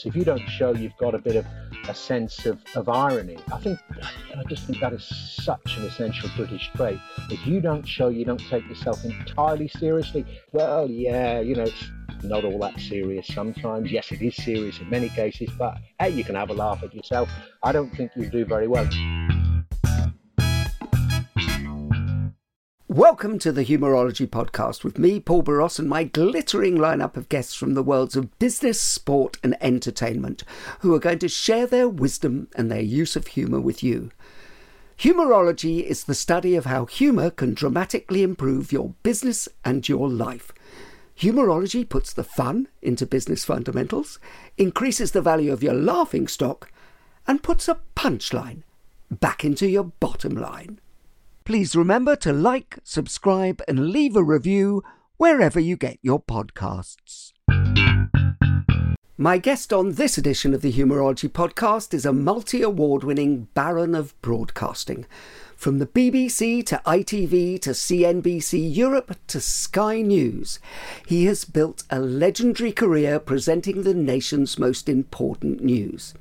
So if you don't show you've got a bit of a sense of, of irony, I think I just think that is such an essential British trait. If you don't show you don't take yourself entirely seriously, well, yeah, you know, it's not all that serious sometimes. Yes, it is serious in many cases, but hey, you can have a laugh at yourself. I don't think you do very well. Welcome to the Humorology Podcast with me, Paul Boross, and my glittering lineup of guests from the worlds of business, sport, and entertainment who are going to share their wisdom and their use of humour with you. Humorology is the study of how humour can dramatically improve your business and your life. Humorology puts the fun into business fundamentals, increases the value of your laughing stock, and puts a punchline back into your bottom line. Please remember to like, subscribe, and leave a review wherever you get your podcasts. My guest on this edition of the Humorology podcast is a multi award winning baron of broadcasting. From the BBC to ITV to CNBC Europe to Sky News, he has built a legendary career presenting the nation's most important news.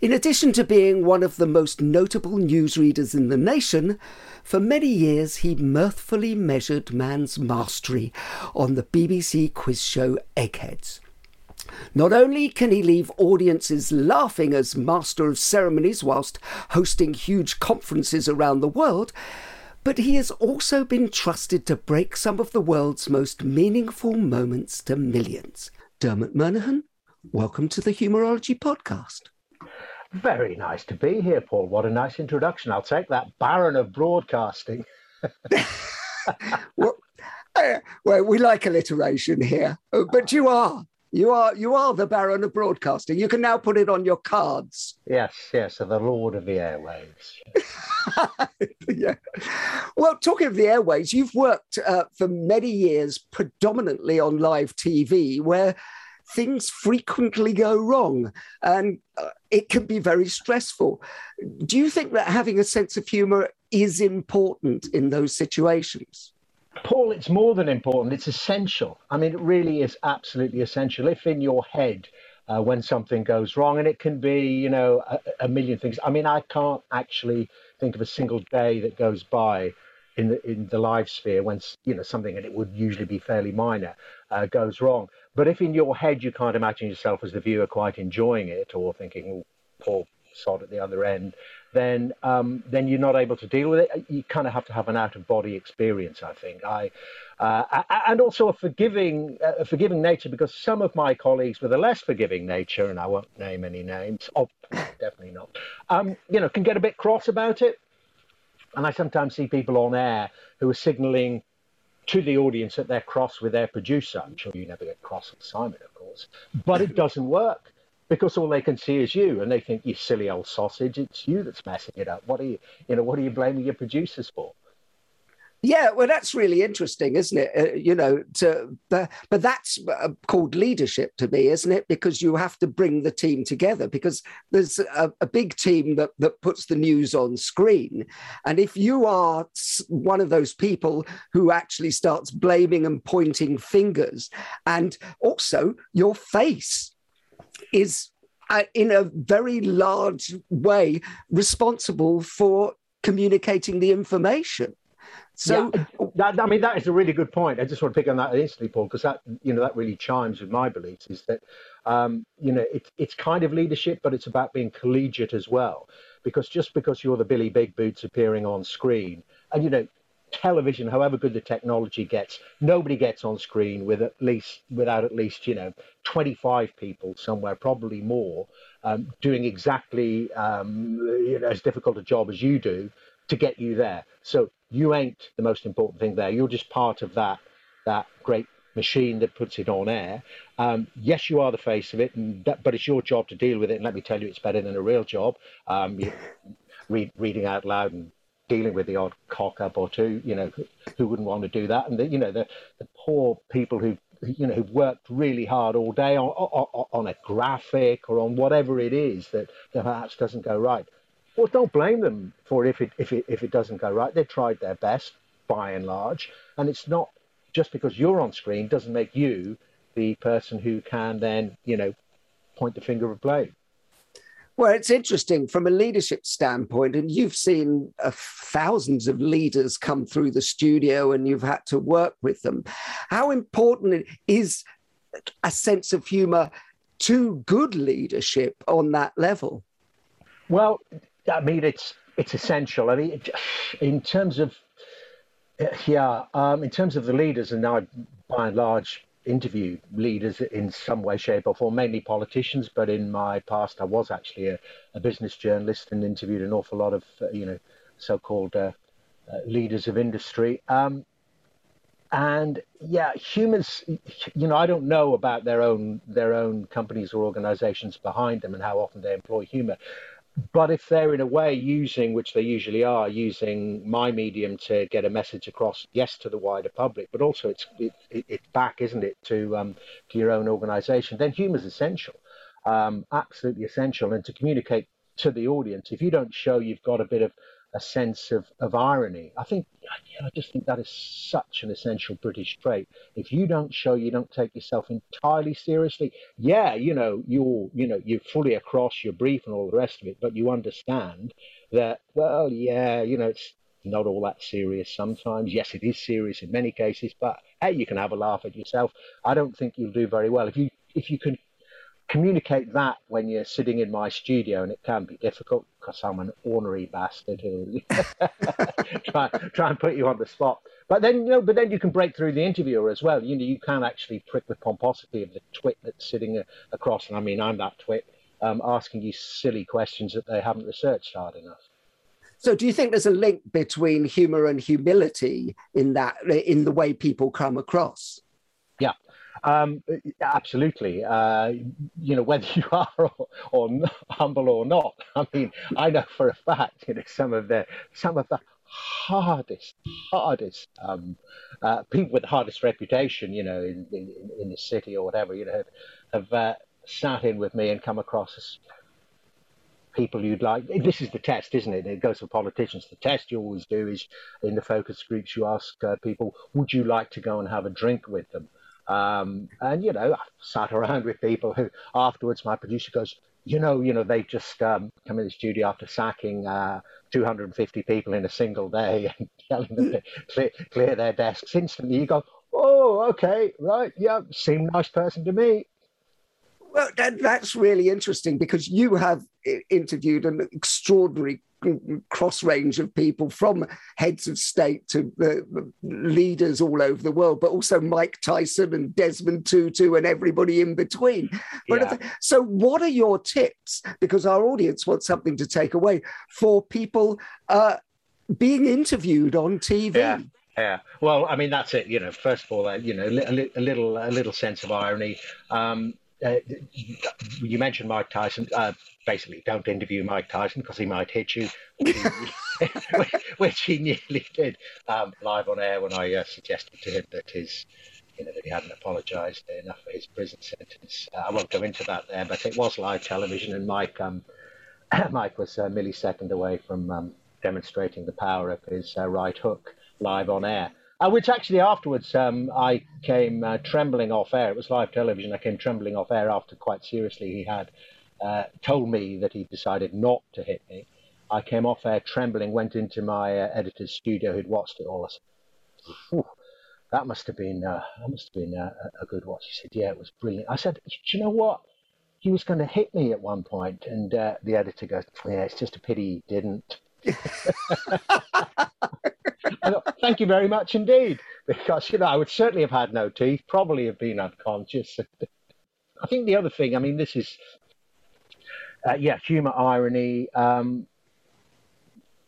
In addition to being one of the most notable newsreaders in the nation, for many years he mirthfully measured man's mastery on the BBC quiz show Eggheads. Not only can he leave audiences laughing as master of ceremonies whilst hosting huge conferences around the world, but he has also been trusted to break some of the world's most meaningful moments to millions. Dermot Murnaghan, welcome to the Humorology Podcast. Very nice to be here, Paul. What a nice introduction. I'll take that Baron of Broadcasting. well, uh, well, we like alliteration here, uh, but you are. You are you are the Baron of Broadcasting. You can now put it on your cards. Yes, yes, so the Lord of the Airwaves. yeah. Well, talking of the airways, you've worked uh, for many years predominantly on live TV, where things frequently go wrong, and uh, it can be very stressful. Do you think that having a sense of humour is important in those situations? Paul, it's more than important, it's essential. I mean, it really is absolutely essential. If in your head, uh, when something goes wrong, and it can be, you know, a, a, million things. I mean, I can't actually think of a single day that goes by in the in the live sphere when you know something, and it would usually be fairly minor, uh, goes wrong. But if in your head you can't imagine yourself as the viewer quite enjoying it, or thinking, oh, poor sod at the other end, then um, then you're not able to deal with it. You kind of have to have an out of body experience, I think. I uh, and also a forgiving a forgiving nature because some of my colleagues with a less forgiving nature, and I won't name any names, oh, definitely not, um, you know, can get a bit cross about it. And I sometimes see people on air who are signalling to the audience that they're cross with their producer. I'm sure you never get cross with Simon, of course, but it doesn't work because all they can see is you and they think you silly old sausage it's you that's messing it up. What are you you know what are you blaming your producers for yeah well that's really interesting isn't it? Uh, you know to but, but that's uh, called leadership to me isn't it? Because you have to bring the team together because there's a, a big team that, that puts the news on screen. And if you are one of those people who actually starts blaming and pointing fingers and also your face is uh, in a very large way responsible for communicating the information. So, yeah. That, I mean, that is a really good point. I just want to pick on that instantly, Paul, because that you know that really chimes with my beliefs. Is that um, you know it's it's kind of leadership, but it's about being collegiate as well. Because just because you're the Billy Big Boots appearing on screen, and you know television, however good the technology gets, nobody gets on screen with at least without at least you know 25 people somewhere, probably more, um, doing exactly um, you know, as difficult a job as you do to get you there. So you ain't the most important thing there. You're just part of that that great machine that puts it on air. Um, yes, you are the face of it, that, but it's your job to deal with it. And let me tell you, it's better than a real job. Um, read, reading out loud and dealing with the odd cock up or two, you know, who wouldn't want to do that? And the, you know, the, the poor people who you know who've worked really hard all day on, on, on a graphic or on whatever it is that, that perhaps doesn't go right. Well, don't blame them for it if it if it if it doesn't go right. They've tried their best by and large, and it's not just because you're on screen doesn't make you the person who can then you know point the finger of blame. Well, it's interesting from a leadership standpoint, and you've seen uh, thousands of leaders come through the studio and you've had to work with them. How important is a sense of humor to good leadership on that level? Well, I mean, it's it's essential. I mean, in terms of yeah, um, in terms of the leaders, and I by and large interview leaders in some way, shape, or form, mainly politicians. But in my past, I was actually a, a business journalist and interviewed an awful lot of uh, you know so-called uh, uh, leaders of industry. Um, and yeah, humans, you know, I don't know about their own their own companies or organizations behind them and how often they employ humor but if they're in a way using, which they usually are, using my medium to get a message across, yes, to the wider public, but also it's it, it, it's back, isn't it, to um, to your own organisation, then humour is essential, um, absolutely essential, and to communicate to the audience. If you don't show you've got a bit of a sense of, of irony. I think I just think that is such an essential British trait. If you don't show you don't take yourself entirely seriously, yeah, you know, you're you know, you're fully across your brief and all the rest of it, but you understand that, well, yeah, you know, it's not all that serious sometimes. Yes, it is serious in many cases, but hey, you can have a laugh at yourself. I don't think you'll do very well if you if you can communicate that when you're sitting in my studio, and it can be difficult because I'm an ornery bastard who try try and put you on the spot. But then you know, but then you can break through the interviewer as well. You know, you can actually prick the pomposity of the twit that's sitting across, and I mean, I'm that twit um, asking you silly questions that they haven't researched hard enough. So, do you think there's a link between humour and humility in that, in the way people come across? Yeah, um, absolutely. Uh, you know, whether you are or, or humble or not. I mean, I know for a fact, you know, some of the some of the hardest, hardest um, uh, people with the hardest reputation, you know, in, in, in the city or whatever, you know, have, have uh, sat in with me and come across as people you'd like. This is the test, isn't it? It goes for politicians. The test you always do is in the focus groups, you ask uh, people, would you like to go and have a drink with them? Um, and you know, I sat around with people who afterwards my producer goes, you know, you know, they just um, come in the studio after sacking uh, 250 people in a single day and telling them to clear, clear their desks instantly. You go, oh, okay, right, yeah, seem nice person to me. Well, that, that's really interesting because you have interviewed an extraordinary cross range of people from heads of state to uh, leaders all over the world, but also Mike Tyson and Desmond Tutu and everybody in between. But yeah. so, what are your tips? Because our audience wants something to take away for people uh, being interviewed on TV. Yeah. Yeah, well, I mean that's it. You know, first of all, uh, you know, a, a, little a little sense of irony. Um, uh, you mentioned Mike Tyson. Uh, basically, don't interview Mike Tyson because he might hit you, which he nearly did um, live on air when I uh, suggested to him that his, you know, that he hadn't apologised enough for his prison sentence. Uh, I won't go into that there, but it was live television, and Mike, um, Mike was a millisecond away from um, demonstrating the power of his uh, right hook live on air. Uh, which actually afterwards um, I came uh, trembling off air. It was live television. I came trembling off air after quite seriously he had uh, told me that he decided not to hit me. I came off air trembling, went into my uh, editor's studio who'd watched it all. I said, that must have been uh, that must have been a, a good watch. He said, yeah, it was brilliant. I said, do you know what? He was going to hit me at one point, and uh, the editor goes, yeah, it's just a pity he didn't. thought, Thank you very much indeed, because you know I would certainly have had no teeth, probably have been unconscious. I think the other thing, I mean, this is, uh, yeah, humor, irony, um,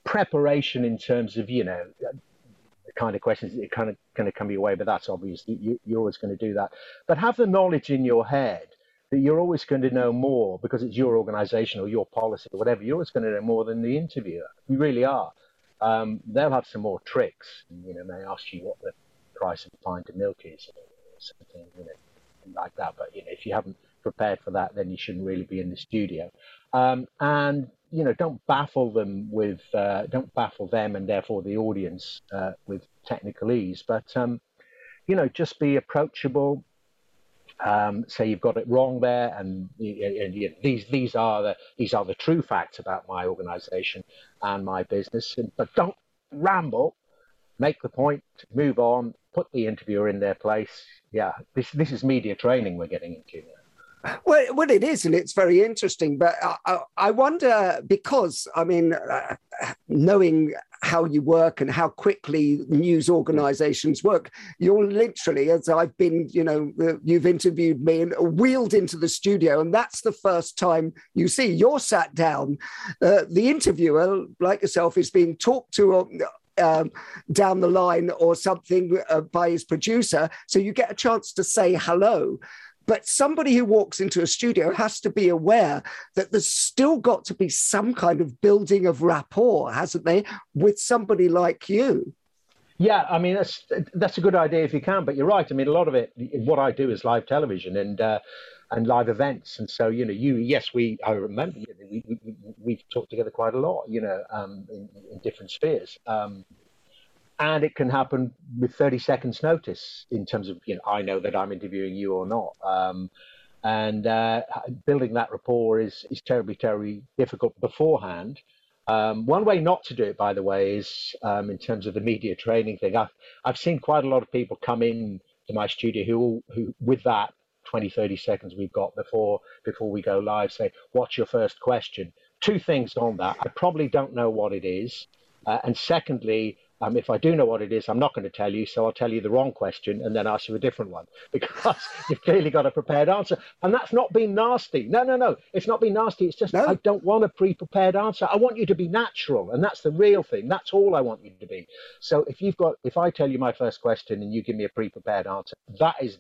preparation in terms of you know the kind of questions that are kind of going to come your way, but that's obviously you, you're always going to do that. But have the knowledge in your head that you're always going to know more because it's your organization or your policy or whatever. You're always going to know more than the interviewer. You really are. Um, they'll have some more tricks. You know, may ask you what the price of a pint of milk is or something, you know, like that. But you know, if you haven't prepared for that, then you shouldn't really be in the studio. Um, and you know, don't baffle them with, uh, don't baffle them and therefore the audience uh, with technical ease. But um, you know, just be approachable, um, say you've got it wrong there, and, and, these these are the these are the true facts about my organisation and my business. But don't ramble. Make the point. Move on. Put the interviewer in their place. Yeah, this this is media training we're getting into now. Well, well, it is, and it's very interesting. But I, I wonder because I mean, uh, knowing how you work and how quickly news organizations work. You're literally, as I've been, you know, uh, you've interviewed me and wheeled into the studio, and that's the first time you see you're sat down. Uh, the interviewer, like yourself, is being talked to. Um, down the line or something uh, by his producer. So you get a chance to say hello. But somebody who walks into a studio has to be aware that there's still got to be some kind of building of rapport, hasn't they, with somebody like you? Yeah, I mean that's that's a good idea if you can, but you're right. I mean, a lot of it, what I do is live television and uh, and live events, and so you know, you yes, we I remember we, we we've talked together quite a lot, you know, um, in, in different spheres. Um, and it can happen with 30 seconds notice in terms of you know I know that I'm interviewing you or not. Um, and uh, building that rapport is is terribly terribly difficult beforehand. Um, one way not to do it, by the way, is um, in terms of the media training thing. I've I've seen quite a lot of people come in to my studio who who with that 20 30 seconds we've got before before we go live say what's your first question two things on that i probably don't know what it is uh, and secondly um, if I do know what it is, I'm not going to tell you, so I'll tell you the wrong question and then ask you a different one because you've clearly got a prepared answer. And that's not being nasty. No, no, no. It's not being nasty. It's just no. I don't want a pre prepared answer. I want you to be natural. And that's the real thing. That's all I want you to be. So if you've got, if I tell you my first question and you give me a pre prepared answer, that is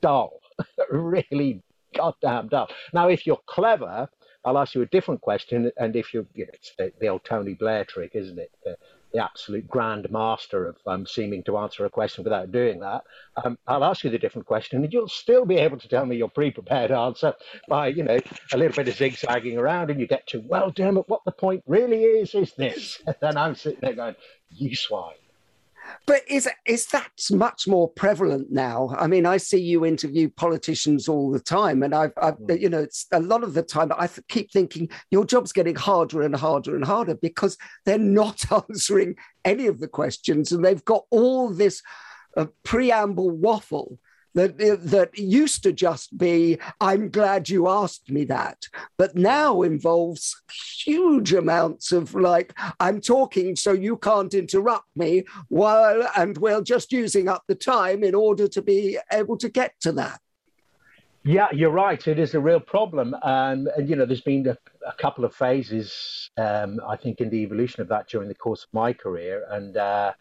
dull, really goddamn dull. Now, if you're clever, I'll ask you a different question. And if you're, you know, it's the, the old Tony Blair trick, isn't it? The, the absolute grand master of um, seeming to answer a question without doing that. Um, I'll ask you the different question, and you'll still be able to tell me your pre-prepared answer by, you know, a little bit of zigzagging around, and you get to, well, damn it, what the point really is is this. And then I'm sitting there going, you swine. But is is that much more prevalent now? I mean, I see you interview politicians all the time, and I've, I've mm. you know, it's a lot of the time I th- keep thinking your job's getting harder and harder and harder because they're not answering any of the questions, and they've got all this uh, preamble waffle that that used to just be i'm glad you asked me that but now involves huge amounts of like i'm talking so you can't interrupt me while and we're just using up the time in order to be able to get to that. Yeah, you're right. It is a real problem, um, and you know, there's been a, a couple of phases, um, I think, in the evolution of that during the course of my career, and uh,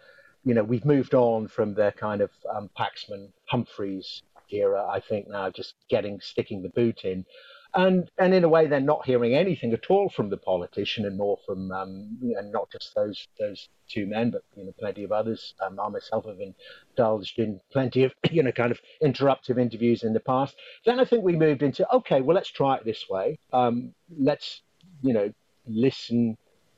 you know, we've moved on from the kind of um, Paxman Humphreys era. I think now just getting sticking the boot in, and and in a way they're not hearing anything at all from the politician, and more from um, and not just those those two men, but you know plenty of others. Um, I myself have indulged in plenty of you know kind of interruptive interviews in the past. Then I think we moved into okay, well let's try it this way. Um, let's you know listen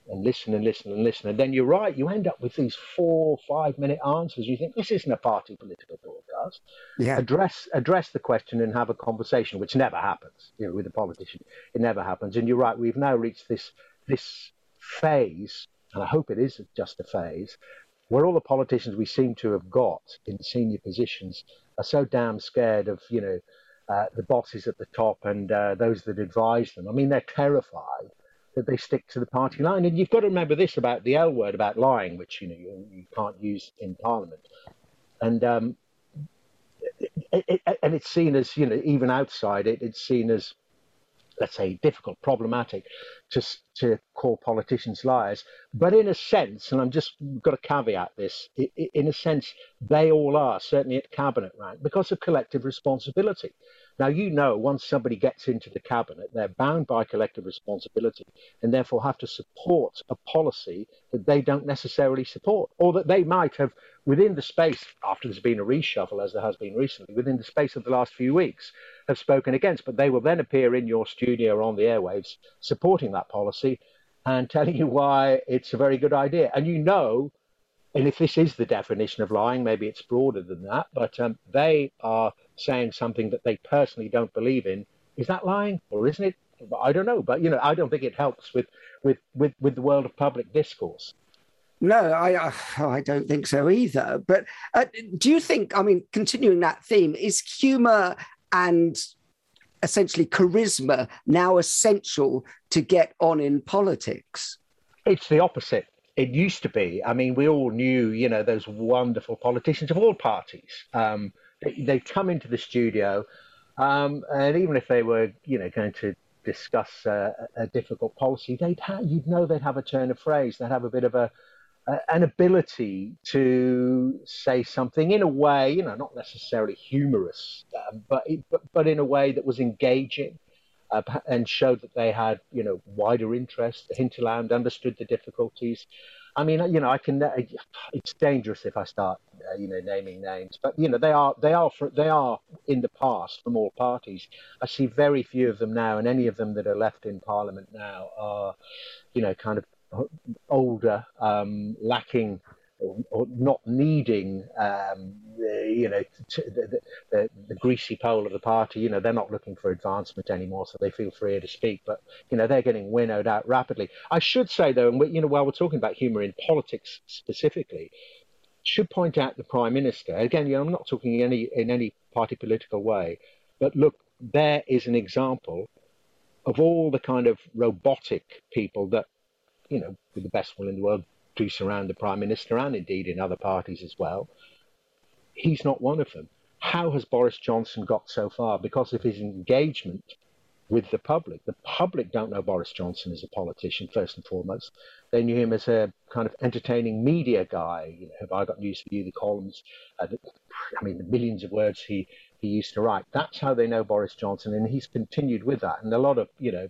and listen and listen and listen. And then you're right, you end up with these four, five minute answers. You think this isn't a party political broadcast. Yeah. Address address the question and have a conversation, which never happens, you know, with a politician. It never happens. And you're right, we've now reached this this phase, and I hope it is just a phase, where all the politicians we seem to have got in senior positions are so damn scared of, you know, uh, the bosses at the top and uh, those that advise them. I mean, they're terrified that they stick to the party line. And you've got to remember this about the L word about lying, which you know you, you can't use in Parliament. And um, it, it, and it's seen as you know even outside it, it's seen as let's say difficult, problematic to to call politicians liars. But in a sense, and I'm just got to caveat this, in a sense, they all are certainly at cabinet rank because of collective responsibility. Now, you know, once somebody gets into the cabinet, they're bound by collective responsibility and therefore have to support a policy that they don't necessarily support, or that they might have, within the space, after there's been a reshuffle, as there has been recently, within the space of the last few weeks, have spoken against. But they will then appear in your studio or on the airwaves supporting that policy and telling you why it's a very good idea. And you know and if this is the definition of lying, maybe it's broader than that, but um, they are saying something that they personally don't believe in. Is that lying or isn't it? I don't know, but you know, I don't think it helps with with with, with the world of public discourse. No, I I don't think so either. But uh, do you think? I mean, continuing that theme, is humour and essentially charisma now essential to get on in politics? It's the opposite it used to be. I mean, we all knew, you know, those wonderful politicians of all parties. Um, they, would come into the studio, um, and even if they were, you know, going to discuss uh, a difficult policy, they'd have, you'd know they'd have a turn of phrase. They'd have a bit of a an ability to say something in a way, you know, not necessarily humorous, um, but, but but in a way that was engaging uh, and showed that they had, you know, wider interests, The hinterland understood the difficulties. I mean, you know, I can. Uh, it's dangerous if I start, uh, you know, naming names, but you know, they are they are for, they are in the past from all parties. I see very few of them now, and any of them that are left in Parliament now are, you know, kind of older, um, lacking or, or not needing, um, the, you know, the, the, the, greasy pole of the party. You know, they're not looking for advancement anymore, so they feel freer to speak. But you know, they're getting winnowed out rapidly. I should say though, and we, you know, while we're talking about humour in politics specifically, should point out the prime minister again. You know, I'm not talking in any in any party political way, but look, there is an example of all the kind of robotic people that, you know, with the best will in the world, do surround the Prime Minister and indeed in other parties as well. He's not one of them. How has Boris Johnson got so far? Because of his engagement with the public. The public don't know Boris Johnson as a politician, first and foremost. They knew him as a kind of entertaining media guy. You know, have I got news for you? The columns, uh, the, I mean, the millions of words he, he used to write. That's how they know Boris Johnson, and he's continued with that. And a lot of, you know,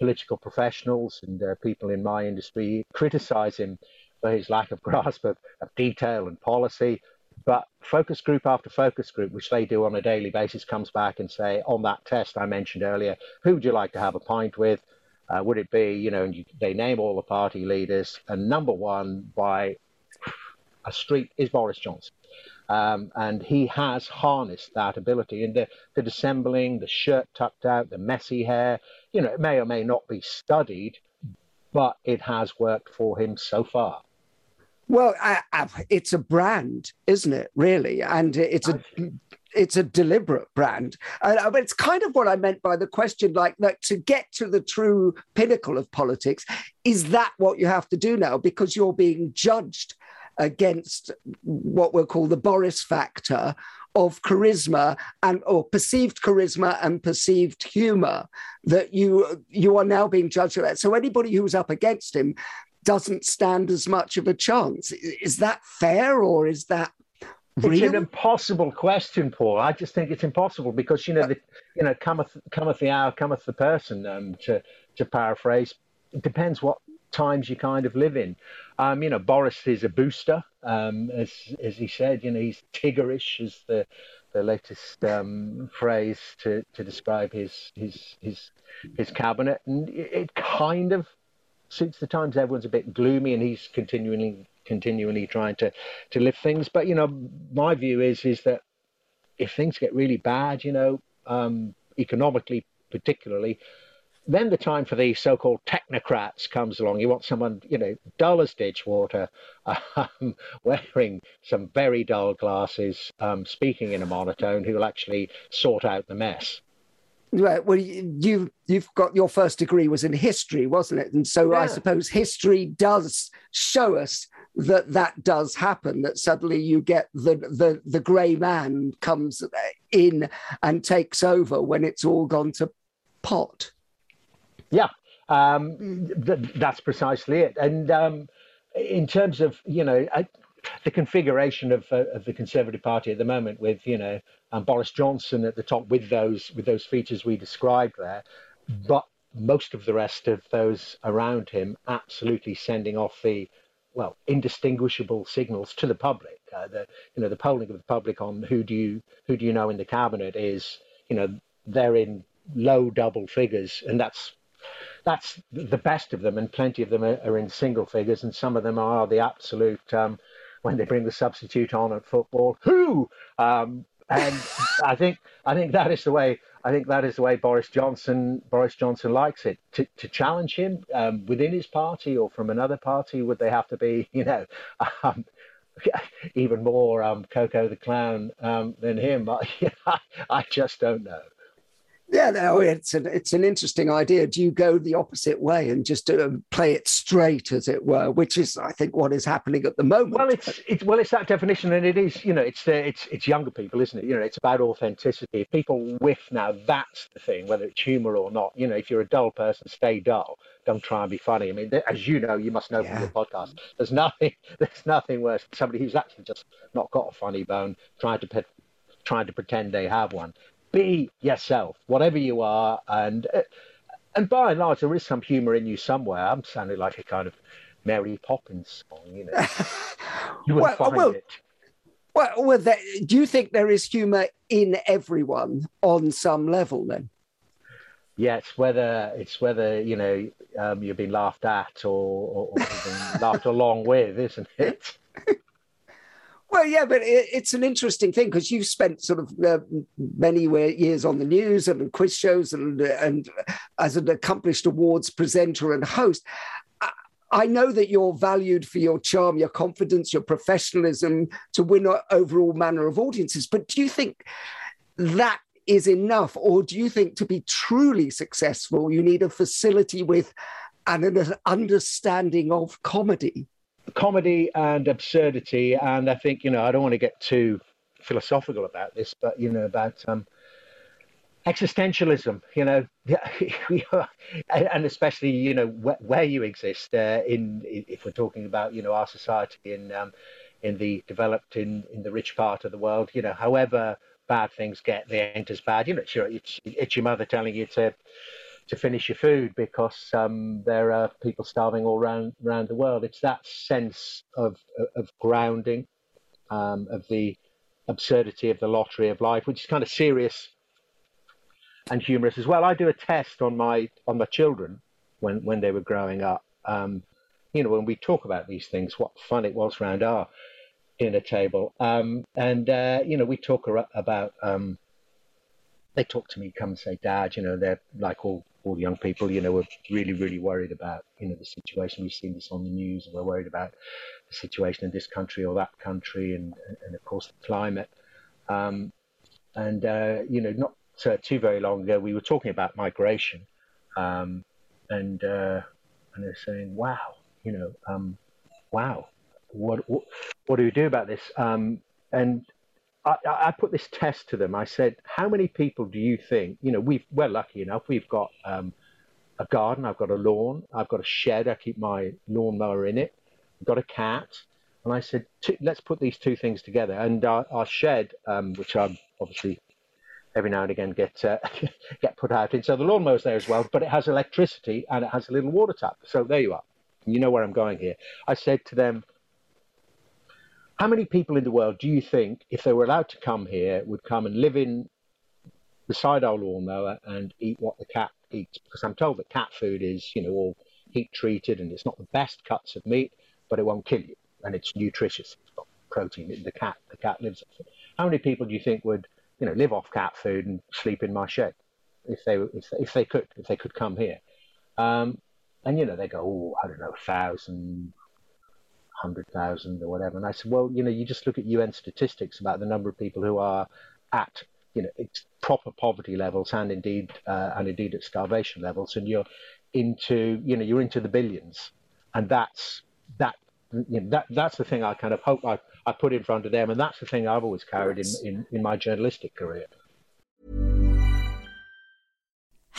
political professionals and uh, people in my industry criticize him for his lack of grasp of, of detail and policy. But focus group after focus group, which they do on a daily basis, comes back and say, on that test I mentioned earlier, who would you like to have a pint with? Uh, would it be, you know, and you, they name all the party leaders, and number one by a street is Boris Johnson. Um, and he has harnessed that ability. And the, the dissembling, the shirt tucked out, the messy hair, you know, it may or may not be studied, but it has worked for him so far. Well, I, I, it's a brand, isn't it? Really, and it's a it's a deliberate brand. Uh, it's kind of what I meant by the question, like that to get to the true pinnacle of politics, is that what you have to do now? Because you're being judged against what we'll call the Boris factor of charisma and or perceived charisma and perceived humor that you you are now being judged for that. So anybody who's up against him doesn't stand as much of a chance. Is that fair or is that real? It's an impossible question, Paul. I just think it's impossible because you know, the, you know, cometh cometh the hour, cometh the person. Um, to to paraphrase, it depends what times you kind of live in. Um, you know, Boris is a booster, um, as as he said. You know, he's Tiggerish, is the the latest um, phrase to, to describe his his his his cabinet, and it, kind of suits the times. Everyone's a bit gloomy, and he's continually continually trying to to lift things. But you know, my view is is that if things get really bad, you know, um, economically particularly, then the time for the so-called technocrats comes along. You want someone, you know, dull as ditch water, um, wearing some very dull glasses, um, speaking in a monotone, who will actually sort out the mess. Right. Well, you you've got your first degree was in history, wasn't it? And so yeah. I suppose history does show us that that does happen. That suddenly you get the the the grey man comes in and takes over when it's all gone to pot. Yeah, um, th- that's precisely it. And um, in terms of you know. I, the configuration of, uh, of the Conservative Party at the moment, with you know um, Boris Johnson at the top, with those with those features we described there, but most of the rest of those around him absolutely sending off the well indistinguishable signals to the public. Uh, the you know the polling of the public on who do you who do you know in the cabinet is you know they're in low double figures, and that's that's the best of them, and plenty of them are, are in single figures, and some of them are the absolute. Um, when they bring the substitute on at football, who? Um, and I think I think that is the way I think that is the way Boris Johnson Boris Johnson likes it. To, to challenge him um, within his party or from another party, would they have to be, you know, um, even more um, Coco the clown um, than him? I, I just don't know. Yeah, no, it's an it's an interesting idea. Do you go the opposite way and just um, play it straight, as it were, which is, I think, what is happening at the moment? Well, it's it's well, it's that definition, and it is, you know, it's uh, it's it's younger people, isn't it? You know, it's about authenticity. If people whiff now, that's the thing, whether it's humour or not. You know, if you're a dull person, stay dull. Don't try and be funny. I mean, as you know, you must know yeah. from your podcast. There's nothing there's nothing worse than somebody who's actually just not got a funny bone trying to trying to pretend they have one be yourself, whatever you are, and uh, and by and large, there is some humour in you somewhere. I'm sounding like a kind of Mary Poppins song, you know. you will well, find well, it. Well, well there, do you think there is humour in everyone on some level then? Yeah, it's whether it's whether you know um, you're being laughed at or, or, or laughed along with, isn't it? Well, yeah, but it, it's an interesting thing because you've spent sort of uh, many years on the news and quiz shows and and as an accomplished awards presenter and host. I know that you're valued for your charm, your confidence, your professionalism to win over all manner of audiences. But do you think that is enough, or do you think to be truly successful, you need a facility with and an understanding of comedy? Comedy and absurdity. And I think, you know, I don't want to get too philosophical about this, but, you know, about um, existentialism, you know, and especially, you know, wh- where you exist uh, in, if we're talking about, you know, our society in, um, in the developed, in, in the rich part of the world, you know, however bad things get, they ain't as bad. You know, it's your, it's, it's your mother telling you to, to finish your food because um, there are people starving all around around the world. It's that sense of of grounding, um, of the absurdity of the lottery of life, which is kind of serious and humorous as well. I do a test on my on my children when when they were growing up. Um, you know, when we talk about these things, what fun it was around our dinner table, um, and uh, you know, we talk about um, they talk to me, come and say, Dad, you know, they're like all all young people, you know, we're really, really worried about, you know, the situation. We've seen this on the news, and we're worried about the situation in this country or that country, and and of course the climate. Um, and uh, you know, not uh, too very long ago, we were talking about migration, um, and uh, and they're saying, "Wow, you know, um, wow, what, what, what do we do about this?" Um, and I, I, put this test to them. I said, "How many people do you think? You know, we've we're lucky enough. We've got um, a garden. I've got a lawn. I've got a shed. I keep my lawnmower in it. I've got a cat." And I said, "Let's put these two things together." And our, our shed, um, which I obviously every now and again get uh, get put out in, so the lawnmower's there as well. But it has electricity and it has a little water tap. So there you are. You know where I'm going here. I said to them, how many people in the world do you think, if they were allowed to come here, would come and live in beside our lawnmower and eat what the cat eats? Because I'm told that cat food is, you know, all heat treated and it's not the best cuts of meat, but it won't kill you and it's nutritious. It's got protein. The cat, the cat lives off it. How many people do you think would, you know, live off cat food and sleep in my shed? if they if, if they could if they could come here. Um, and you know they go, oh, I don't know, a thousand, hundred thousand, or whatever. And I said, well, you know, you just look at UN statistics about the number of people who are at you know it's proper poverty levels and indeed uh, and indeed at starvation levels, and you're into you know you're into the billions, and that's that you know, that that's the thing I kind of hope I, I put in front of them, and that's the thing I've always carried in, in, in my journalistic career.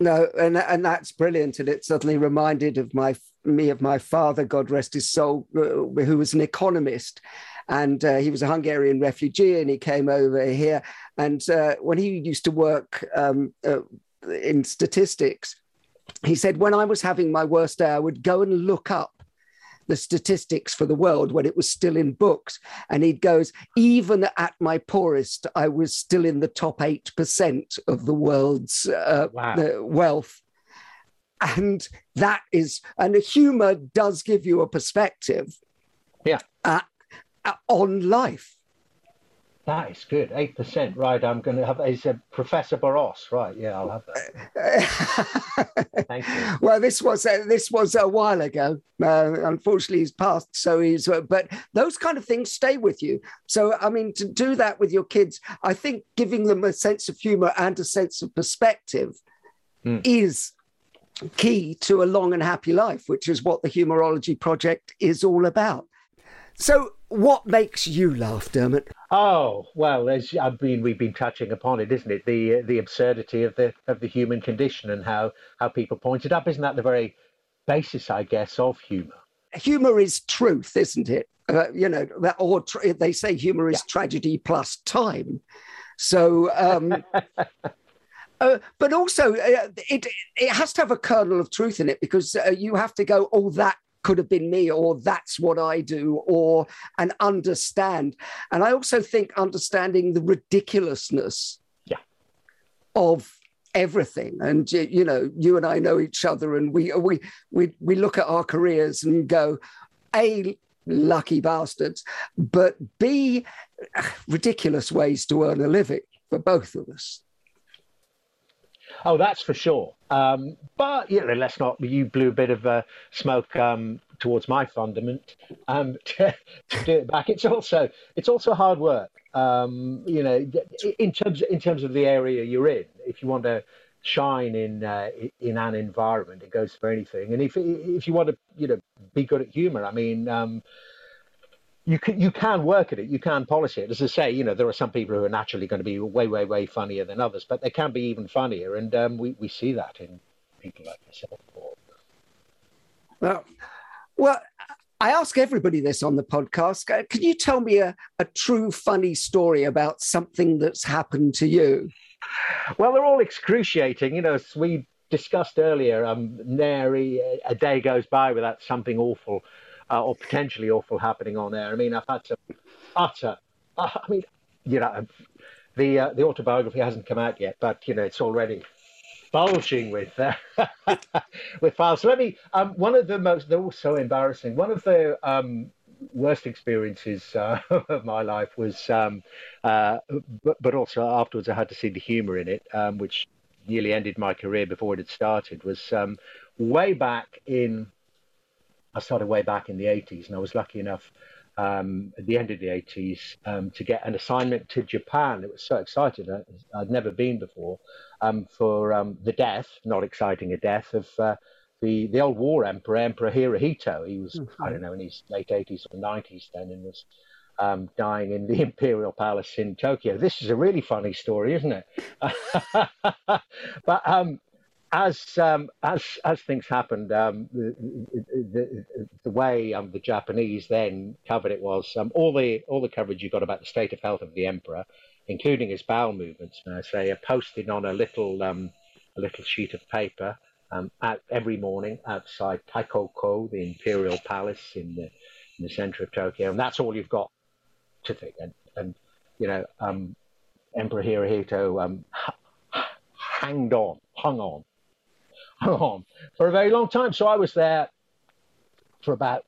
No, and and that's brilliant, and it suddenly reminded of my me of my father, God rest his soul, uh, who was an economist, and uh, he was a Hungarian refugee, and he came over here, and uh, when he used to work um, uh, in statistics, he said when I was having my worst day, I would go and look up the statistics for the world when it was still in books. And he goes, even at my poorest, I was still in the top 8% of the world's uh, wow. uh, wealth. And that is, and humor does give you a perspective. Yeah. Uh, on life. That is good. Eight percent, right? I'm going to have. Is a Professor Boross, right? Yeah, I'll have that. Thank you. Well, this was uh, this was a while ago. Uh, unfortunately, he's passed, so he's. Uh, but those kind of things stay with you. So, I mean, to do that with your kids, I think giving them a sense of humor and a sense of perspective mm. is key to a long and happy life, which is what the Humorology Project is all about. So, what makes you laugh, Dermot? Oh well, as I mean, we've been touching upon it, isn't it? The the absurdity of the of the human condition and how how people point it up. Isn't that the very basis, I guess, of humour? Humour is truth, isn't it? Uh, you know, or tra- they say humour is yeah. tragedy plus time. So. Um, Uh, but also, uh, it it has to have a kernel of truth in it because uh, you have to go, oh, that could have been me or that's what I do or and understand. And I also think understanding the ridiculousness yeah. of everything and you know you and I know each other and we we we we look at our careers and go a lucky bastards but b ridiculous ways to earn a living for both of us. Oh, that's for sure. Um, but you know, let's not. You blew a bit of uh, smoke um, towards my fundament um, to, to, do it back. It's also it's also hard work. Um, you know, in terms in terms of the area you're in. If you want to shine in uh, in an environment, it goes for anything. And if if you want to, you know, be good at humor, I mean um, you can you can work at it, you can polish it. As I say, you know, there are some people who are naturally going to be way, way, way funnier than others, but they can be even funnier, and um, we we see that in people like yourself. Well, well, I ask everybody this on the podcast. Can you tell me a, a true funny story about something that's happened to you? Well, they're all excruciating. You know, as we discussed earlier, um, nary a day goes by without something awful uh, or potentially awful happening on air. I mean, I've had some utter, uh, I mean, you know, the uh, the autobiography hasn't come out yet, but you know, it's already bulging with uh, with files. So let me. Um, one of the most, they're all so embarrassing. One of the um, worst experiences uh, of my life was, um, uh, but, but also afterwards, I had to see the humour in it, um, which nearly ended my career before it had started. Was um, way back in I started way back in the 80s, and I was lucky enough um, at the end of the 80s um, to get an assignment to Japan. It was so exciting. I, would never been before um, for um, the death, not exciting a death, of uh, the, the old war emperor, Emperor Hirohito. He was, mm-hmm. I don't know, in his late 80s or 90s then, and was um, dying in the Imperial Palace in Tokyo. This is a really funny story, isn't it? but um, as um, as as things happened, um, the, the, the, way um, the Japanese then covered it was um, all the all the coverage you got about the state of health of the emperor, including his bowel movements. May I say, are posted on a little um, a little sheet of paper um, every morning outside Taikoko, the imperial palace in the in the center of Tokyo, and that's all you've got to think. And, and you know, Emperor Hirohito hanged on, hung on on for a very long time. So I was there for about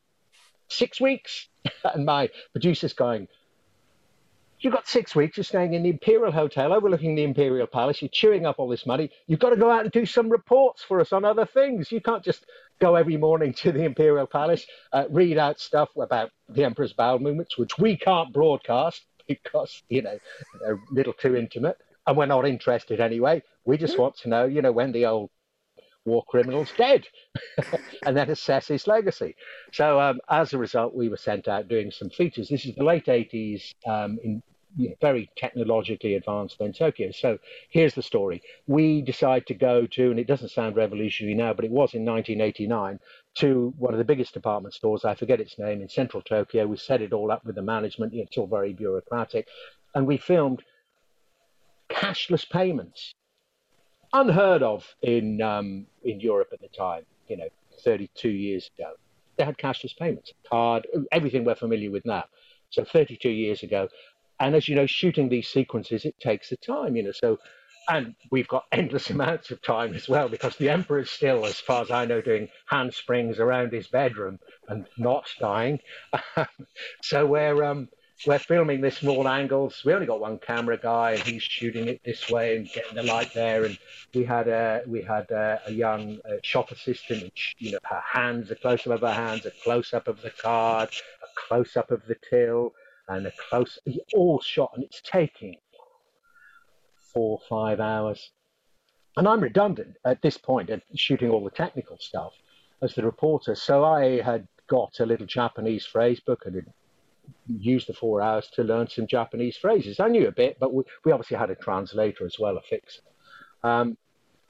six weeks, and my producer's going, You've got six weeks, you're staying in the Imperial Hotel overlooking the Imperial Palace, you're chewing up all this money. You've got to go out and do some reports for us on other things. You can't just go every morning to the Imperial Palace, uh, read out stuff about the Emperor's bowel movements, which we can't broadcast because, you know, they're a little too intimate. And we're not interested anyway. We just want to know, you know, when the old war criminals dead and then assess his legacy. So um, as a result, we were sent out doing some features. This is the late 80s um, in you know, very technologically advanced in Tokyo. So here's the story. We decide to go to, and it doesn't sound revolutionary now, but it was in 1989, to one of the biggest department stores. I forget its name in central Tokyo. We set it all up with the management. It's all very bureaucratic. And we filmed cashless payments unheard of in um, in Europe at the time. You know, 32 years ago, they had cashless payments, card, everything we're familiar with now. So 32 years ago, and as you know, shooting these sequences it takes the time. You know, so and we've got endless amounts of time as well because the emperor is still, as far as I know, doing handsprings around his bedroom and not dying. so we're um, we're filming this from all angles. We only got one camera guy, and he's shooting it this way and getting the light there. And we had a we had a, a young uh, shop assistant, and you know her hands, a close up of her hands, a close up of the card, a close up of the till, and a close all shot, and it's taking four five hours. And I'm redundant at this point at shooting all the technical stuff as the reporter. So I had got a little Japanese phrase book and used the four hours to learn some Japanese phrases. I knew a bit, but we, we obviously had a translator as well, a fixer. Um,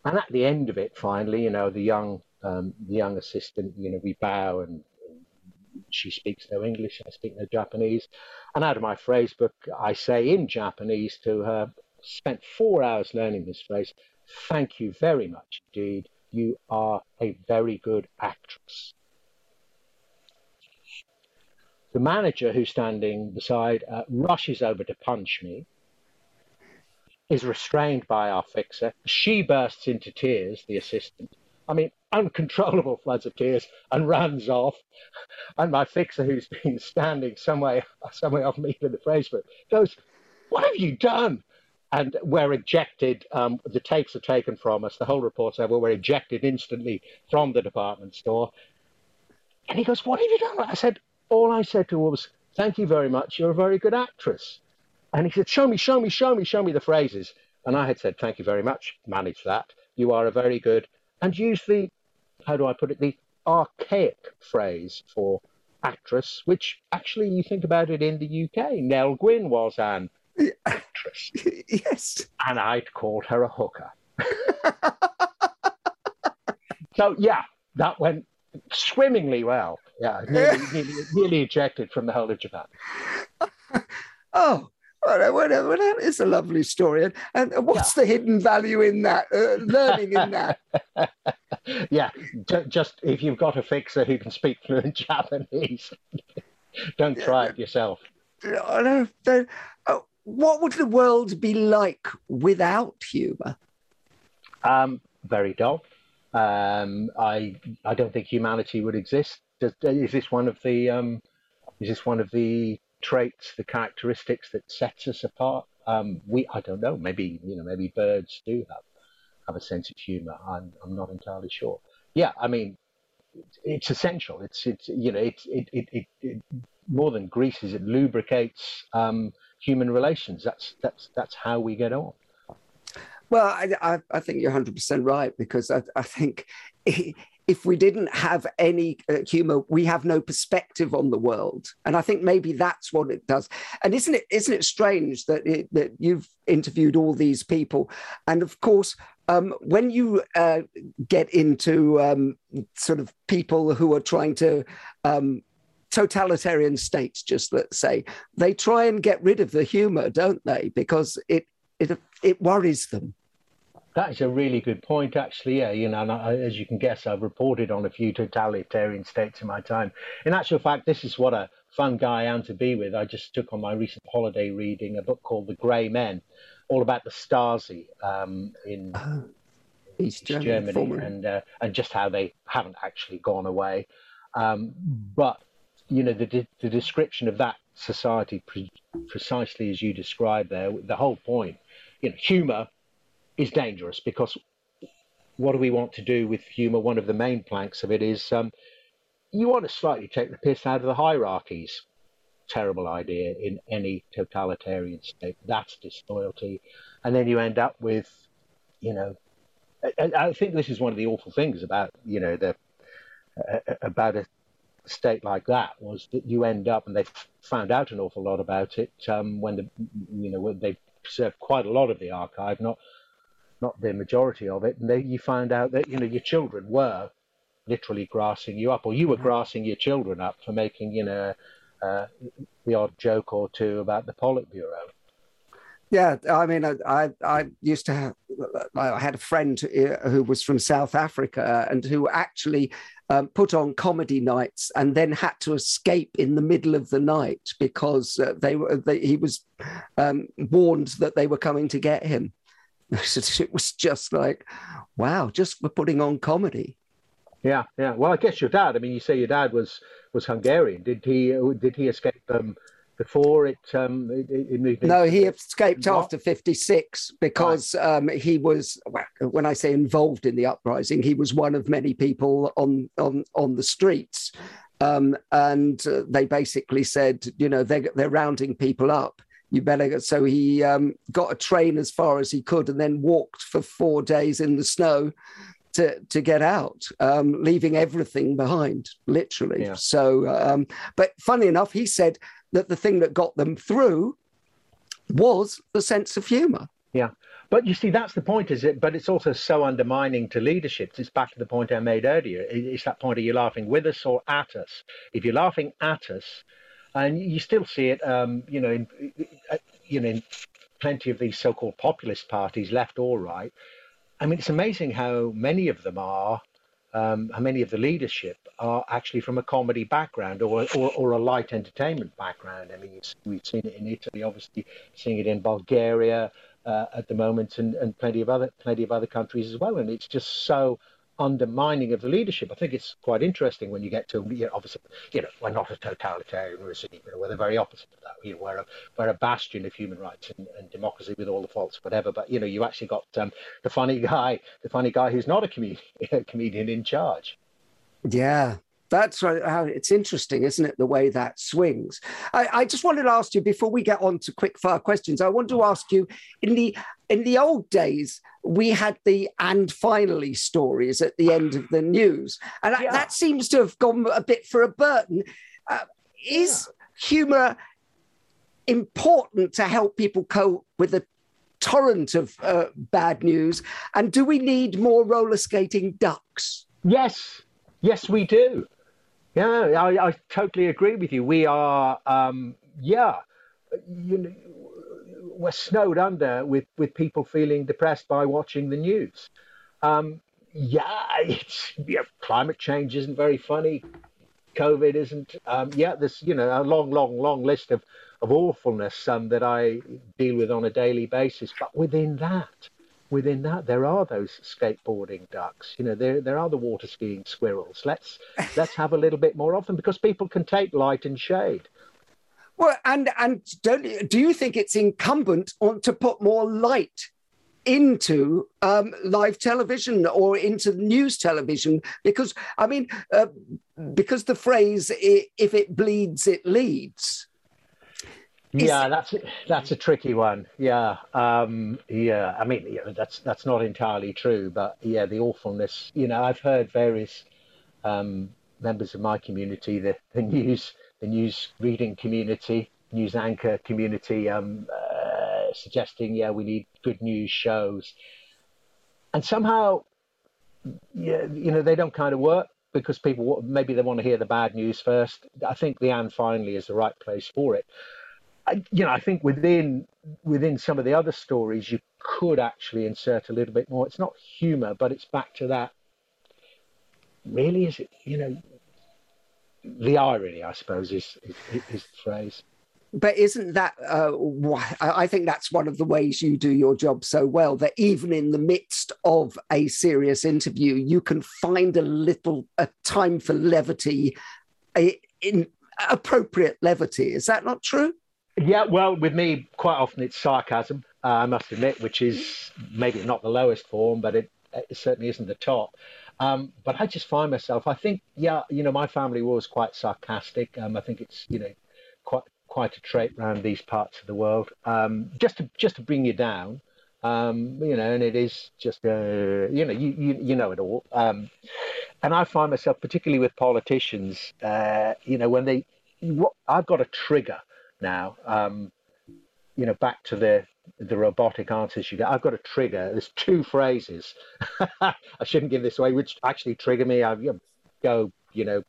and at the end of it, finally, you know, the young um, the young assistant, you know, we bow and she speaks no English, I speak no Japanese. And out of my phrase book, I say in Japanese to her, spent four hours learning this phrase. Thank you very much indeed. You are a very good actress. The manager who's standing beside uh, rushes over to punch me, is restrained by our fixer. She bursts into tears, the assistant. I mean, uncontrollable floods of tears and runs off. And my fixer, who's been standing somewhere, somewhere off me with the phrase book, goes, What have you done? and we're ejected. Um, the tapes are taken from us. The whole report's over. We're ejected instantly from the department store. And he goes, "What have you done?" I said, "All I said to her was, thank you very much. You're a very good actress." And he said, "Show me, show me, show me, show me the phrases." And I had said, "Thank you very much. Manage that. You are a very good." And use the, how do I put it, the archaic phrase for actress, which actually you think about it in the UK, Nell Gwyn was an actress. yes. And I'd called her a hooker. so, yeah, that went swimmingly well. Yeah, nearly, nearly, nearly ejected from the whole of Japan. Oh, well, well, well, that is a lovely story. And, and what's yeah. the hidden value in that? Uh, learning in that? yeah, just if you've got a fixer who can speak fluent Japanese, don't try it yourself. I do uh, what would the world be like without humour? Um, very dull. Um, I I don't think humanity would exist. Does, is this one of the um, is this one of the traits, the characteristics that sets us apart? Um, we I don't know. Maybe you know maybe birds do have have a sense of humour. I'm I'm not entirely sure. Yeah, I mean it's essential. It's it's you know it's it it, it, it more than greases it lubricates um, human relations. That's that's that's how we get on. Well, I, I, I think you're 100% right because I, I think if we didn't have any uh, humor, we have no perspective on the world. And I think maybe that's what it does. And isn't it isn't it strange that it, that you've interviewed all these people, and of course, um, when you uh, get into um, sort of people who are trying to um, totalitarian states, just let's say, they try and get rid of the humor, don't they? Because it it it worries them. That is a really good point, actually. Yeah, you know, I, as you can guess, I've reported on a few totalitarian states in my time. In actual fact, this is what a fun guy I am to be with. I just took on my recent holiday reading a book called The Grey Men, all about the Stasi um, in oh, East, Germany and uh, and just how they haven't actually gone away. Um, but you know, the the description of that society pre- precisely as you described there, the whole point you know, humor is dangerous because what do we want to do with humor? One of the main planks of it is um, you want to slightly take the piss out of the hierarchies. Terrible idea in any totalitarian state. That's disloyalty. And then you end up with, you know, I, I think this is one of the awful things about, you know, the uh, about a state like that was that you end up, and they found out an awful lot about it um, when the, you know, when they preserved quite a lot of the archive, not not the majority of it, and they, you find out that you know your children were literally grassing you up, or you were grassing your children up for making you know uh, the odd joke or two about the Politburo. Yeah, I mean, I I used to have I had a friend who was from South Africa and who actually um, put on comedy nights and then had to escape in the middle of the night because uh, they were they, he was um, warned that they were coming to get him. it was just like, wow, just for putting on comedy. Yeah, yeah. Well, I guess your dad. I mean, you say your dad was was Hungarian. Did he did he escape um, before it, um, it, it moved? No, he escaped what? after '56 because right. um, he was. When I say involved in the uprising, he was one of many people on on on the streets, um, and uh, they basically said, you know, they're they're rounding people up. You better. So he um, got a train as far as he could, and then walked for four days in the snow to, to get out, um, leaving everything behind, literally. Yeah. So, um, but funny enough, he said that the thing that got them through was the sense of humor. Yeah. But you see, that's the point, is it? But it's also so undermining to leadership. It's back to the point I made earlier. It's that point: are you laughing with us or at us? If you're laughing at us, and you still see it, um, you know, in, you know, in plenty of these so-called populist parties, left or right. I mean, it's amazing how many of them are um, how many of the leadership are actually from a comedy background or, or, or a light entertainment background. I mean, we've seen it in Italy, obviously, seeing it in Bulgaria uh, at the moment, and, and plenty of other plenty of other countries as well. And it's just so undermining of the leadership. I think it's quite interesting when you get to, you know, obviously, you know, we're not a totalitarian regime, you know, we're the very opposite of that. You know, we're a, we're a bastion of human rights and, and democracy with all the faults, whatever. But, you know, you actually got um, the funny guy, the funny guy who's not a comedian, a comedian in charge. Yeah, that's right. How it's interesting, isn't it? The way that swings. I, I, just wanted to ask you before we get on to quick fire questions. I want to ask you in the in the old days we had the and finally stories at the end of the news, and yeah. that seems to have gone a bit for a Burton. Uh, is yeah. humour important to help people cope with the torrent of uh, bad news? And do we need more roller skating ducks? Yes, yes, we do. Yeah, I, I totally agree with you. We are, um, yeah, you know, we're snowed under with, with people feeling depressed by watching the news. Um, yeah, it's yeah, climate change isn't very funny. COVID isn't. Um, yeah, there's you know a long, long, long list of of awfulness um, that I deal with on a daily basis. But within that, within that there are those skateboarding ducks. You know there there are the water skiing squirrels. Let's let's have a little bit more of them because people can take light and shade. Well and and don't do you think it's incumbent on to put more light into um, live television or into news television? Because i mean uh, because the phrase if it bleeds it leads yeah, that's that's a tricky one. Yeah, um, yeah. I mean, yeah, that's that's not entirely true, but yeah, the awfulness. You know, I've heard various um, members of my community, the, the news, the news reading community, news anchor community, um, uh, suggesting, yeah, we need good news shows, and somehow, yeah, you know, they don't kind of work because people maybe they want to hear the bad news first. I think the and finally is the right place for it. You know, I think within within some of the other stories, you could actually insert a little bit more. It's not humour, but it's back to that. Really, is it? You know, the irony, I suppose, is is, is the phrase. But isn't that? Uh, I think that's one of the ways you do your job so well. That even in the midst of a serious interview, you can find a little a time for levity, in appropriate levity. Is that not true? Yeah, well, with me, quite often it's sarcasm, uh, I must admit, which is maybe not the lowest form, but it, it certainly isn't the top. Um, but I just find myself, I think, yeah, you know, my family was quite sarcastic. Um, I think it's, you know, quite quite a trait around these parts of the world, um, just to just to bring you down. Um, you know, and it is just, uh, you know, you, you, you know it all. Um, and I find myself, particularly with politicians, uh, you know, when they, what, I've got a trigger now. Um, you know, back to the the robotic answers you get. I've got a trigger. There's two phrases. I shouldn't give this away, which actually trigger me. I go, you know,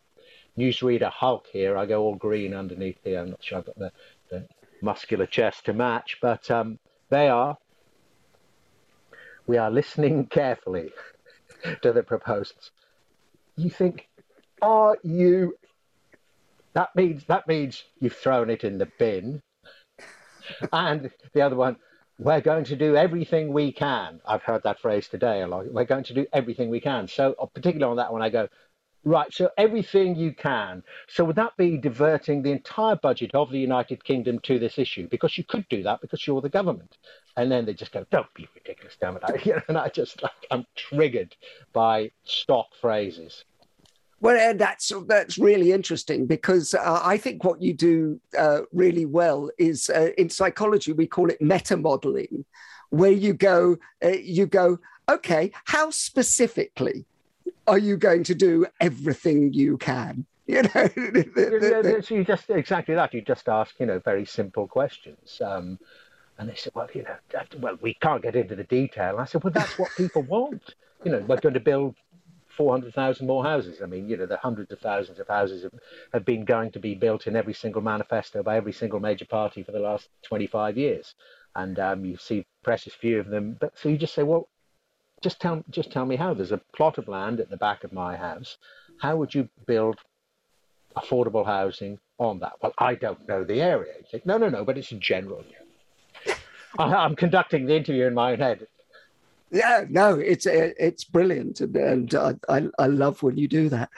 newsreader Hulk here. I go all green underneath here. I'm not sure I've got the, the muscular chest to match, but um, they are. We are listening carefully to the proposals. You think, are you that means that means you've thrown it in the bin. and the other one, we're going to do everything we can. I've heard that phrase today a lot. We're going to do everything we can. So, uh, particularly on that one, I go, right, so everything you can. So, would that be diverting the entire budget of the United Kingdom to this issue? Because you could do that because you're the government. And then they just go, don't be ridiculous, damn it. and I just, like, I'm triggered by stock phrases. Well, that's that's really interesting because uh, I think what you do uh, really well is uh, in psychology we call it meta modeling, where you go uh, you go okay, how specifically are you going to do everything you can? You know, you just exactly that. You just ask you know very simple questions. Um, and they said, well, you know, well, we can't get into the detail. I said, well, that's what people want. You know, we're going to build 400,000 more houses. I mean, you know, the hundreds of thousands of houses have, have been going to be built in every single manifesto by every single major party for the last 25 years. And um, you see precious few of them. But so you just say, well, just tell, just tell me how. There's a plot of land at the back of my house. How would you build affordable housing on that? Well, I don't know the area. You think, no, no, no, but it's general. I'm conducting the interview in my own head Yeah, no, it's it's brilliant, and, and I, I, I love when you do that.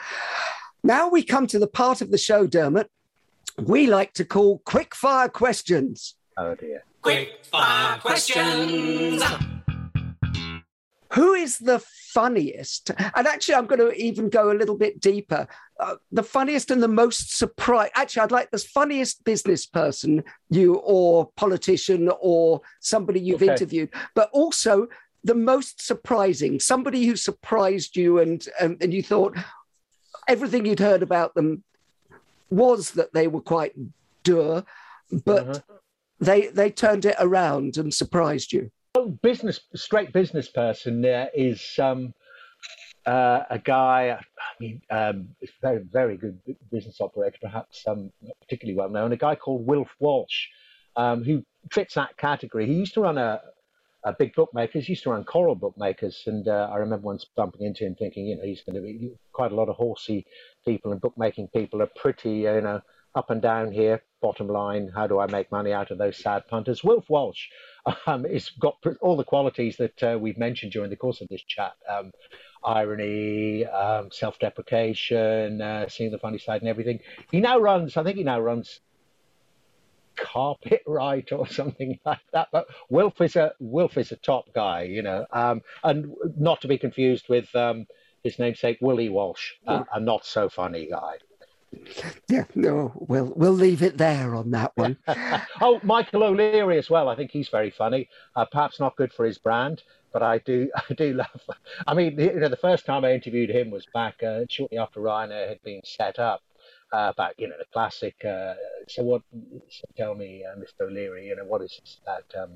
Now we come to the part of the show, Dermot. We like to call quick fire questions. Oh dear. Quick fire questions. Who is the funniest? And actually, I'm going to even go a little bit deeper. Uh, the funniest and the most surprised. Actually, I'd like the funniest business person you or politician or somebody you've Okay. interviewed, but also the most surprising. Somebody who surprised you and um, and you thought everything you'd heard about them was that they were quite dour, but they they turned it around and surprised you. Oh, business, straight business person there is um, uh, a guy. I mean, um, very, very good business operator, perhaps um, not particularly well known. A guy called Wilf Walsh, um, who fits that category. He used to run a, a big bookmakers. Used to run Coral Bookmakers, and uh, I remember once bumping into him, thinking, you know, he's going to be quite a lot of horsey people and bookmaking people are pretty, you know, up and down here. Bottom line, how do I make money out of those sad punters? Wilf Walsh um, has got all the qualities that uh, we've mentioned during the course of this chat. Um, irony, um, self-deprecation, uh, seeing the funny side and everything. He now runs, I think he now runs carpet right or something like that. But Wilf is a Wilf is a top guy, you know, um, and not to be confused with um, his namesake Willie Walsh, uh, a not so funny guy. Yeah, no, we'll we'll leave it there on that one. oh, Michael O'Leary as well. I think he's very funny. Uh, perhaps not good for his brand, but I do I do love. I mean, you know, the first time I interviewed him was back uh, shortly after Ryanair had been set up. Uh, about you know the classic. Uh, so what? So tell me, uh, Mr. O'Leary, you know what is this that um,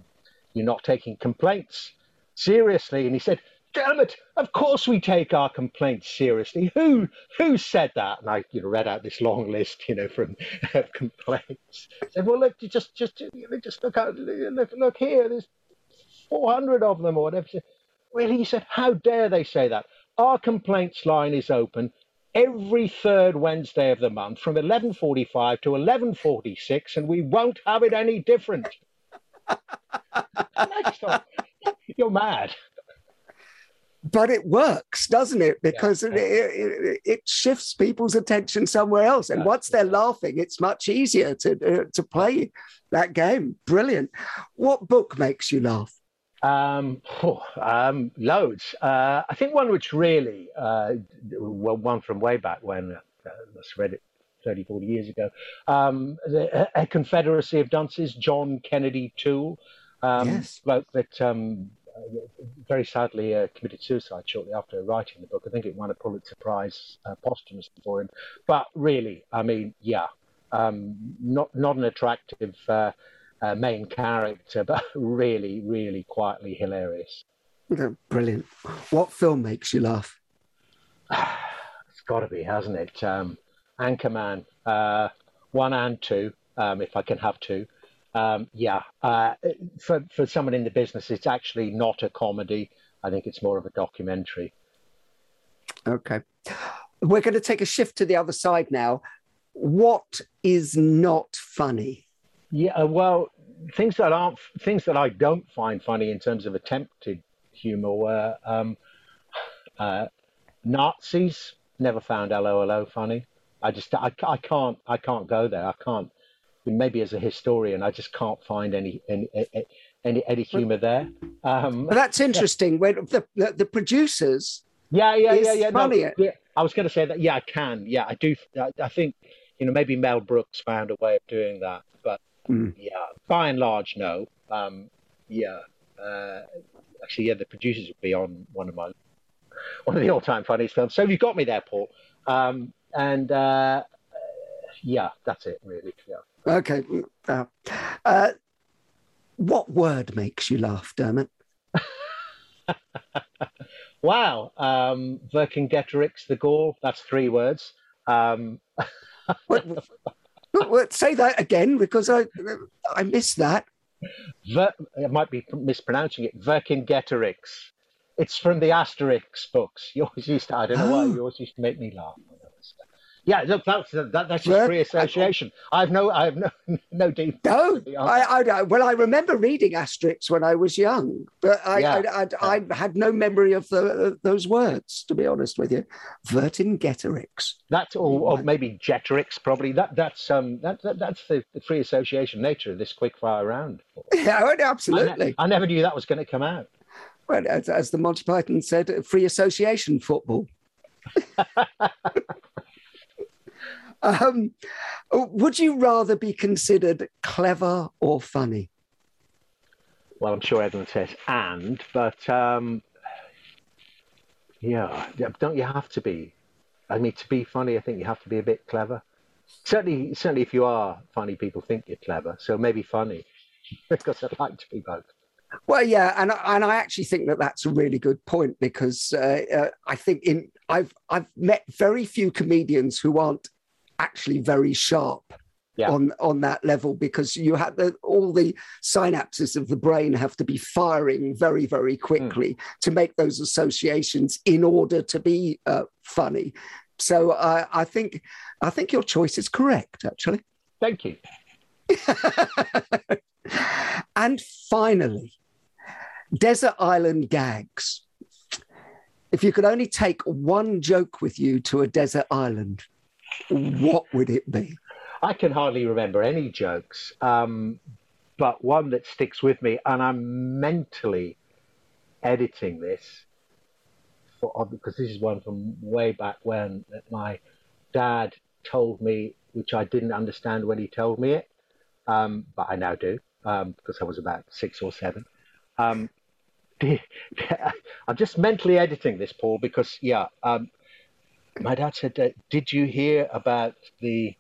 you're not taking complaints seriously? And he said, "Damn it! Of course we take our complaints seriously. Who who said that?" And I you know read out this long list, you know, from of complaints. I said, "Well, look, just just just look out, look look here. There's 400 of them or whatever." Said, Really? He said, "How dare they say that? Our complaints line is open." Every third Wednesday of the month from 11:45 to 11:46, and we won't have it any different. And I thought, You're mad. but it works, doesn't it? Because it, it, it shifts people's attention somewhere else, and once they're laughing, it's much easier to uh, to play that game. Brilliant. What book makes you laugh? Um, phew, um, loads. Uh, I think one which really, uh, well, one from way back when, uh, I must read it 30, 40 years ago. Um, the, a Confederacy of Dunces, John Kennedy Toole, um, Yes. bloke that um, uh, very sadly uh, committed suicide shortly after writing the book. I think it won a Pulitzer Prize uh, posthumously for him. But really, I mean, yeah, um, not not an attractive uh, uh, main character, but really, really quietly hilarious. Brilliant. What film makes you laugh? It's got to be, hasn't it? Um, Anchorman, uh, one and two, um, if I can have two. Um, yeah, uh, for for someone in the business, it's actually not a comedy. I think it's more of a documentary. Okay. We're going to take a shift to the other side now. What is not funny? Yeah, uh, well, things that aren't things that I don't find funny in terms of attempted humor were um, uh, Nazis. Never found LOLO funny. I just I, I can't I can't go there. I can't. Maybe as a historian, I just can't find any any any, any humor there. Um, But that's interesting. When the, the, the producers, yeah, yeah, yeah, yeah. no, funnier. yeah. I was going to say that. Yeah, I can. Yeah, I do. I, I think you know maybe Mel Brooks found a way of doing that, but Mm. yeah, by and large, no. Um, yeah, uh, actually, yeah, the producers would be on one of my one of the all-time funniest films. So you've got me there, Paul. Um, and uh, yeah, that's it, really. Yeah. okay. Uh, uh, what word makes you laugh, Dermot? Wow, um, Vercingetorix the Gaul. That's three words. Um, what- say that again because I I missed that. Ver, I might be mispronouncing it. Vercingetorix. It's from the Asterix books. You always used to. I don't know why. Oh. You always used to make me laugh. Yeah, look, that's that, that's just free association. I've no, I have no, no deep. No, I, I, well, I remember reading Asterix when I was young, but I, Yeah. I, I, I had no memory of the, those words, to be honest with you. Vercingetorix. That or, or maybe Getafix, probably. That that's um that, that that's the, the free association nature of this quick fire round. Yeah, I, ne- absolutely. I never knew that was going to come out. Well, as, as the Monty Python said, free association football. um, would you rather be considered clever or funny? Well, I'm sure everyone says and, but um, yeah, don't you have to be? I mean, to be funny, I think you have to be a bit clever. Certainly, certainly, if you are funny, people think you're clever. So maybe funny, because I'd like to be both. Well, yeah, and I- and I actually think that that's a really good point because uh, uh, I think in I've I've met very few comedians who aren't actually very sharp Yeah. on on that level because you have the, all the synapses of the brain have to be firing very very quickly to make those associations in order to be uh, funny. So uh, I think I think your choice is correct actually. Thank you. And finally, desert island gags. If you could only take one joke with you to a desert island, what would it be? I can hardly remember any jokes, um, but one that sticks with me, and I'm mentally editing this for because this is one from way back when that my dad told me, which I didn't understand when he told me it, um, but I now do um, because I was about six or seven. Um, I'm just mentally editing this, Paul, because yeah, um, my dad said, "Did you hear about the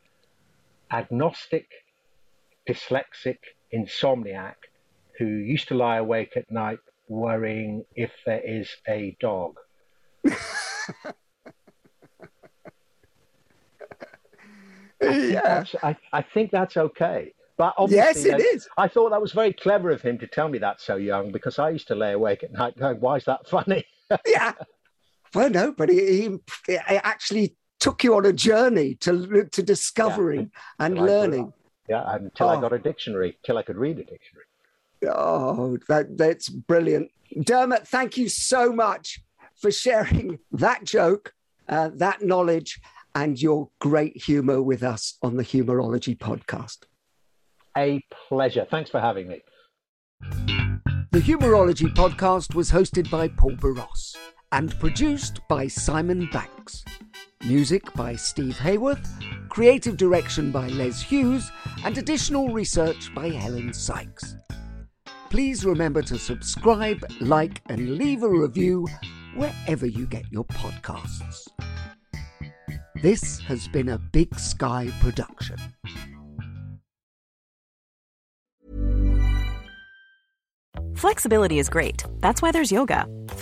agnostic, dyslexic insomniac who used to lie awake at night worrying if there is a dog?" I think Yeah. that's- I, I think that's okay. But Yes, obviously, it I- is. I thought that was very clever of him to tell me that so young because I used to lay awake at night going, "Why is that funny?" yeah. Well, no, but he, he, actually took you on a journey to to discovering and Till I grew learning. up. Yeah, until I Oh. got a dictionary, till I could read a dictionary. Oh, that that's brilliant, Dermot. Thank you so much for sharing that joke, uh, that knowledge, and your great humour with us on the Humorology podcast. A pleasure. Thanks for having me. The Humorology podcast was hosted by Paul Boross and produced by Simon Banks. Music by Steve Hayworth, creative direction by Les Hughes, and additional research by Helen Sykes. Please remember to subscribe, like, and leave a review wherever you get your podcasts. This has been a Big Sky production. Flexibility is great. That's why there's yoga.